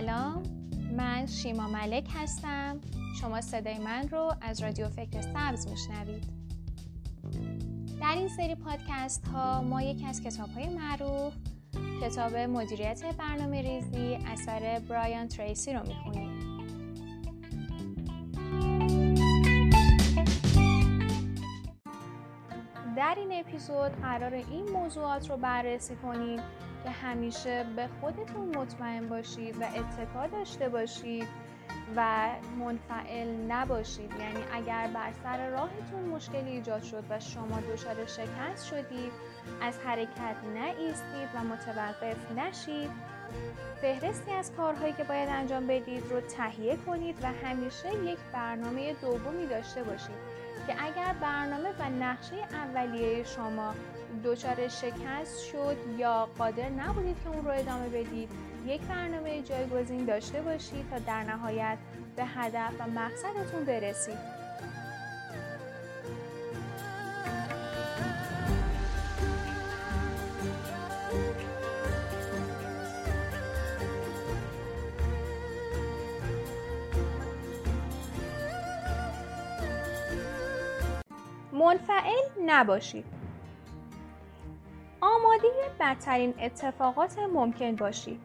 سلام من شیما ملک هستم. شما صدای من رو از رادیو فکر سبز میشنوید. در این سری پادکست ها ما یکی از کتاب های معروف کتاب مدیریت برنامه ریزی اثر برایان تریسی رو می‌خونیم. در این اپیزود قرار این موضوعات رو بررسی کنیم همیشه به خودتون مطمئن باشید و اتکا داشته باشید و منفعل نباشید. یعنی اگر بر سر راهتون مشکلی ایجاد شد و شما دچار شکست شدید از حرکت نایستید و متوقف نشید فهرستی از کارهایی که باید انجام بدید رو تهیه کنید و همیشه یک برنامه دومی داشته باشید که اگر برنامه و نقشه اولیه شما دچار شکست شد یا قادر نبودید که اون رو ادامه بدید یک برنامه جایگزین داشته باشید تا در نهایت به هدف و مقصدتون برسید. منفعل نباشید. آماده بدترین اتفاقات ممکن باشید.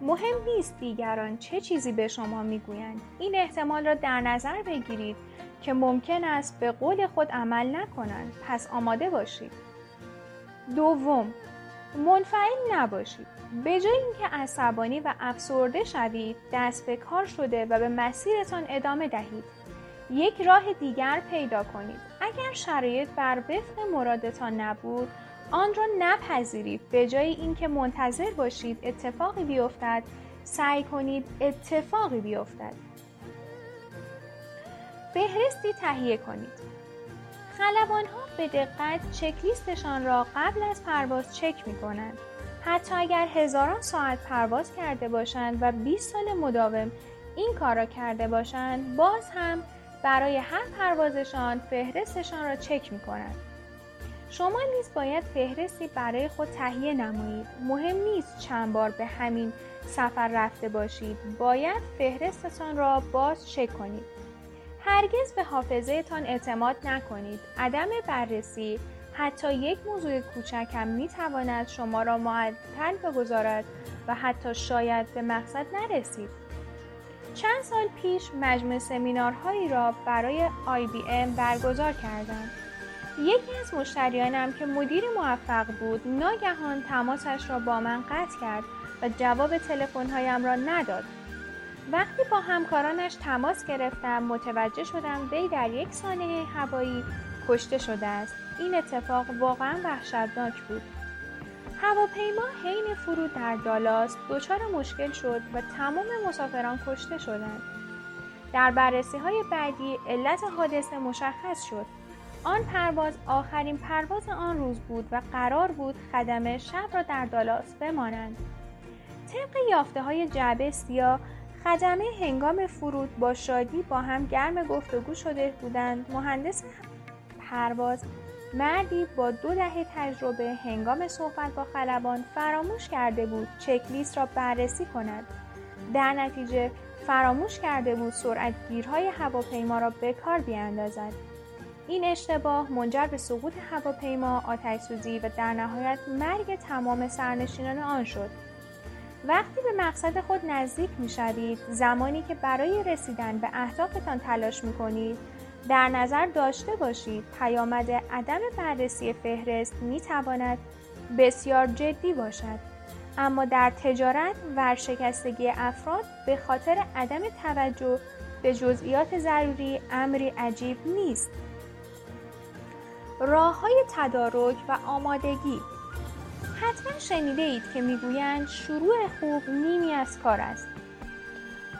مهم نیست دیگران چه چیزی به شما می‌گویند. این احتمال را در نظر بگیرید که ممکن است به قول خود عمل نکنند. پس آماده باشید. دوم منفعل نباشید. به جای اینکه عصبانی و افسرده شوید دست به کار شده و به مسیرتان ادامه دهید. یک راه دیگر پیدا کنید. اگر شرایط بر وفق مرادتان نبود آن را نپذیرید به جای اینکه منتظر باشید اتفاقی بیفتد سعی کنید اتفاقی بیفتد فهرستی تهیه کنید خلبان ها به دقت چکلیستشان را قبل از پرواز چک می کنند. حتی اگر هزاران ساعت پرواز کرده باشند و 20 سال مداوم این کار را کرده باشند باز هم برای هر پروازشان فهرستشان را چک می کنند. شما نیز باید فهرستی برای خود تهیه نمایید. مهم نیست چند بار به همین سفر رفته باشید. باید فهرستتان را باز چک کنید. هرگز به حافظهتان اعتماد نکنید. عدم بررسی حتی یک موضوع کوچک هم می تواند شما را معطل بگذارد و حتی شاید به مقصد نرسید. چند سال پیش مجموع سمینارهایی را برای IBM برگزار کردم. یکی از مشتریانم که مدیر موفق بود ناگهان تماسش را با من قطع کرد و جواب تلفن‌هایم را نداد. وقتی با همکارانش تماس گرفتم متوجه شدم وی در یک سانحه هوایی کشته شده است. این اتفاق واقعا وحشتناک بود. هواپیما حین فرود در دالاس دچار مشکل شد و تمام مسافران کشته شدند. در بررسی های بعدی علت حادثه مشخص شد. آن پرواز آخرین پرواز آن روز بود و قرار بود خدمه شب را در دالاس بمانند. طبق یافته های جعبه سیاه خدمه هنگام فرود با شادی با هم گرم گفتگو شده بودند. مهندس پرواز مردی با دو دهه تجربه هنگام صحبت با خلبان فراموش کرده بود چکلیست را بررسی کند. در نتیجه فراموش کرده بود سرعتگیرهای هواپیما را به کار بیاندازد. این اشتباه منجر به سقوط هواپیما آتشسوزی و در نهایت مرگ تمام سرنشینان آن شد. وقتی به مقصد خود نزدیک می شوید زمانی که برای رسیدن به اهدافتان تلاش می کنید در نظر داشته باشید پیامد عدم بررسی فهرست می تواند بسیار جدی باشد. اما در تجارت ورشکستگی افراد به خاطر عدم توجه به جزئیات ضروری امری عجیب نیست. راه های تدارک و آمادگی حتما شنیده اید که می‌گویند شروع خوب نیمی از کار است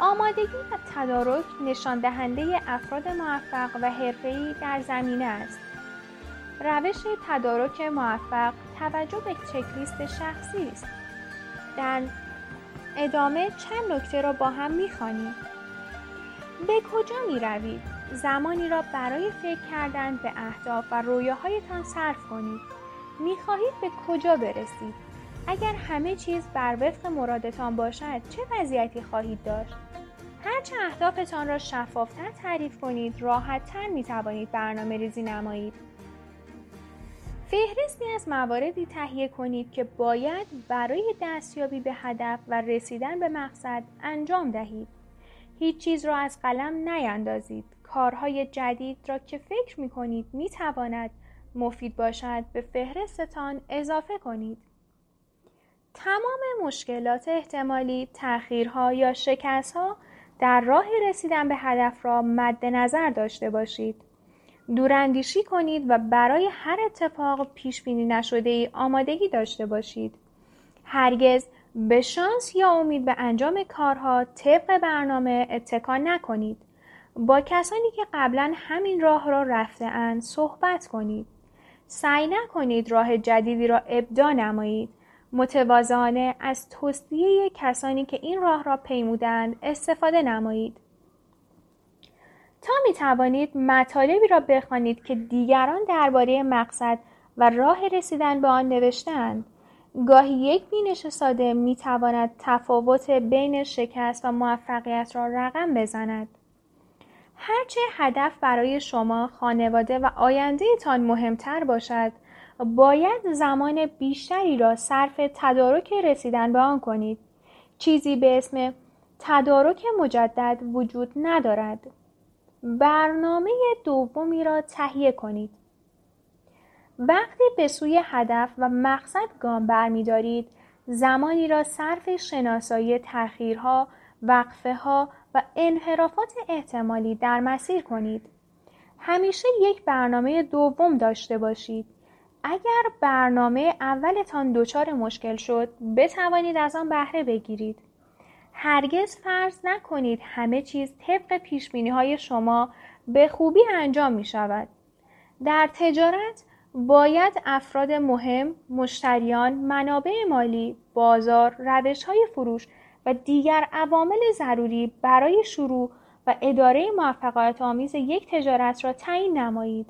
آمادگی و تدارک نشان دهنده افراد موفق و حرفه‌ای در زمینه است. روش تدارک موفق توجه به چکلیست شخصی است. در ادامه چند نکته را با هم می‌خوانیم. به کجا می روید؟ زمانی را برای فکر کردن به اهداف و رویاهایتان صرف کنید. می خواهید به کجا برسید؟ اگر همه چیز بر وفق مرادتان باشد چه وضعیتی خواهید داشت هرچه اهدافتان را شفافتر تعریف کنید راحتتر می توانید برنامه ریزی نمایید فهرستی از مواردی تهیه کنید که باید برای دستیابی به هدف و رسیدن به مقصد انجام دهید هیچ چیز را از قلم نیندازید کارهای جدید را که فکر می کنید می تواند مفید باشد به فهرستتان اضافه کنید تمام مشکلات احتمالی تأخیرها یا شکستها در راه رسیدن به هدف را مد نظر داشته باشید. دوراندیشی کنید و برای هر اتفاق پیش بینی نشده ای آمادگی داشته باشید. هرگز به شانس یا امید به انجام کارها طبق برنامه اتکا نکنید. با کسانی که قبلا همین راه را رفته اند صحبت کنید. سعی نکنید راه جدیدی را ابدا نمایید. متوازانه از توصیه کسانی که این راه را پیمودند استفاده نمایید. تا می توانید مطالبی را بخوانید که دیگران درباره مقصد و راه رسیدن به آن نوشتهاند. گاهی یک بینش ساده می تواند تفاوت بین شکست و موفقیت را رقم بزند. هرچه هدف برای شما، خانواده و آینده تان مهمتر باشد، باید زمان بیشتری را صرف تدارک رسیدن به آن کنید. چیزی به اسم تدارک مجدد وجود ندارد. برنامه دومی را تهیه کنید. وقتی به سوی هدف و مقصد گام برمیدارید زمانی را صرف شناسایی تأخیرها، وقفه ها و انحرافات احتمالی در مسیر کنید. همیشه یک برنامه دوم داشته باشید. اگر برنامه اولتان دچار مشکل شد بتوانید از آن بهره بگیرید. هرگز فرض نکنید همه چیز طبق پیش های شما به خوبی انجام می شود. در تجارت باید افراد مهم، مشتریان، منابع مالی، بازار، روش های فروش و دیگر عوامل ضروری برای شروع و اداره موفقیت آمیز یک تجارت را تعیین نمایید.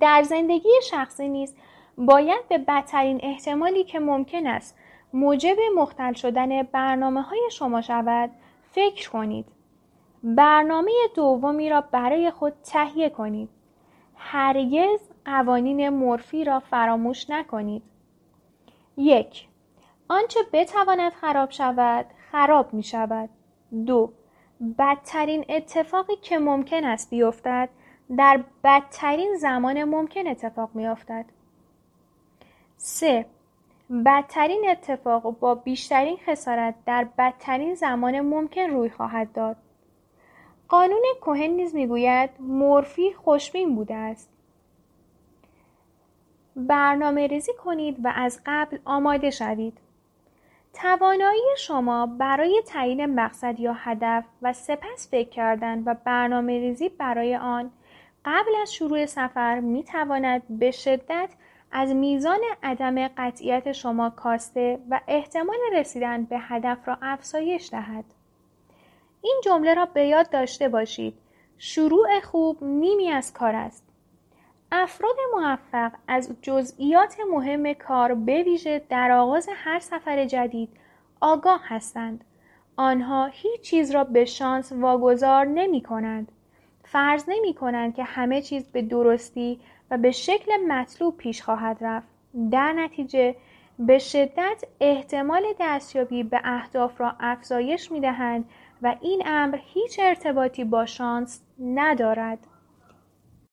در زندگی شخصی نیز باید به بدترین احتمالی که ممکن است موجب مختل شدن برنامه های شما شود فکر کنید. برنامه دومی را برای خود تهیه کنید. هرگز قوانین مورفی را فراموش نکنید. یک آنچه بتواند خراب شود خراب می شود. دو بدترین اتفاقی که ممکن است بیفتد در بدترین زمان ممکن اتفاق می افتد. 3. بدترین اتفاق با بیشترین خسارت در بدترین زمان ممکن روی خواهد داد. قانون کوهن نیز می‌گوید مورفی خوشبین بوده است. برنامه ریزی کنید و از قبل آماده شوید. توانایی شما برای تعیین مقصد یا هدف و سپس فکر کردن و برنامه ریزی برای آن قبل از شروع سفر می تواند به شدت از میزان عدم قطعیت شما کاسته و احتمال رسیدن به هدف را افزایش دهد. این جمله را به یاد داشته باشید. شروع خوب نیمی از کار است. افراد موفق از جزئیات مهم کار به ویژه در آغاز هر سفر جدید آگاه هستند. آنها هیچ چیز را به شانس واگذار نمی کنند. فرض نمی کنند که همه چیز به درستی و به شکل مطلوب پیش خواهد رفت. در نتیجه به شدت احتمال دستیابی به اهداف را افزایش می دهند و این امر هیچ ارتباطی با شانس ندارد.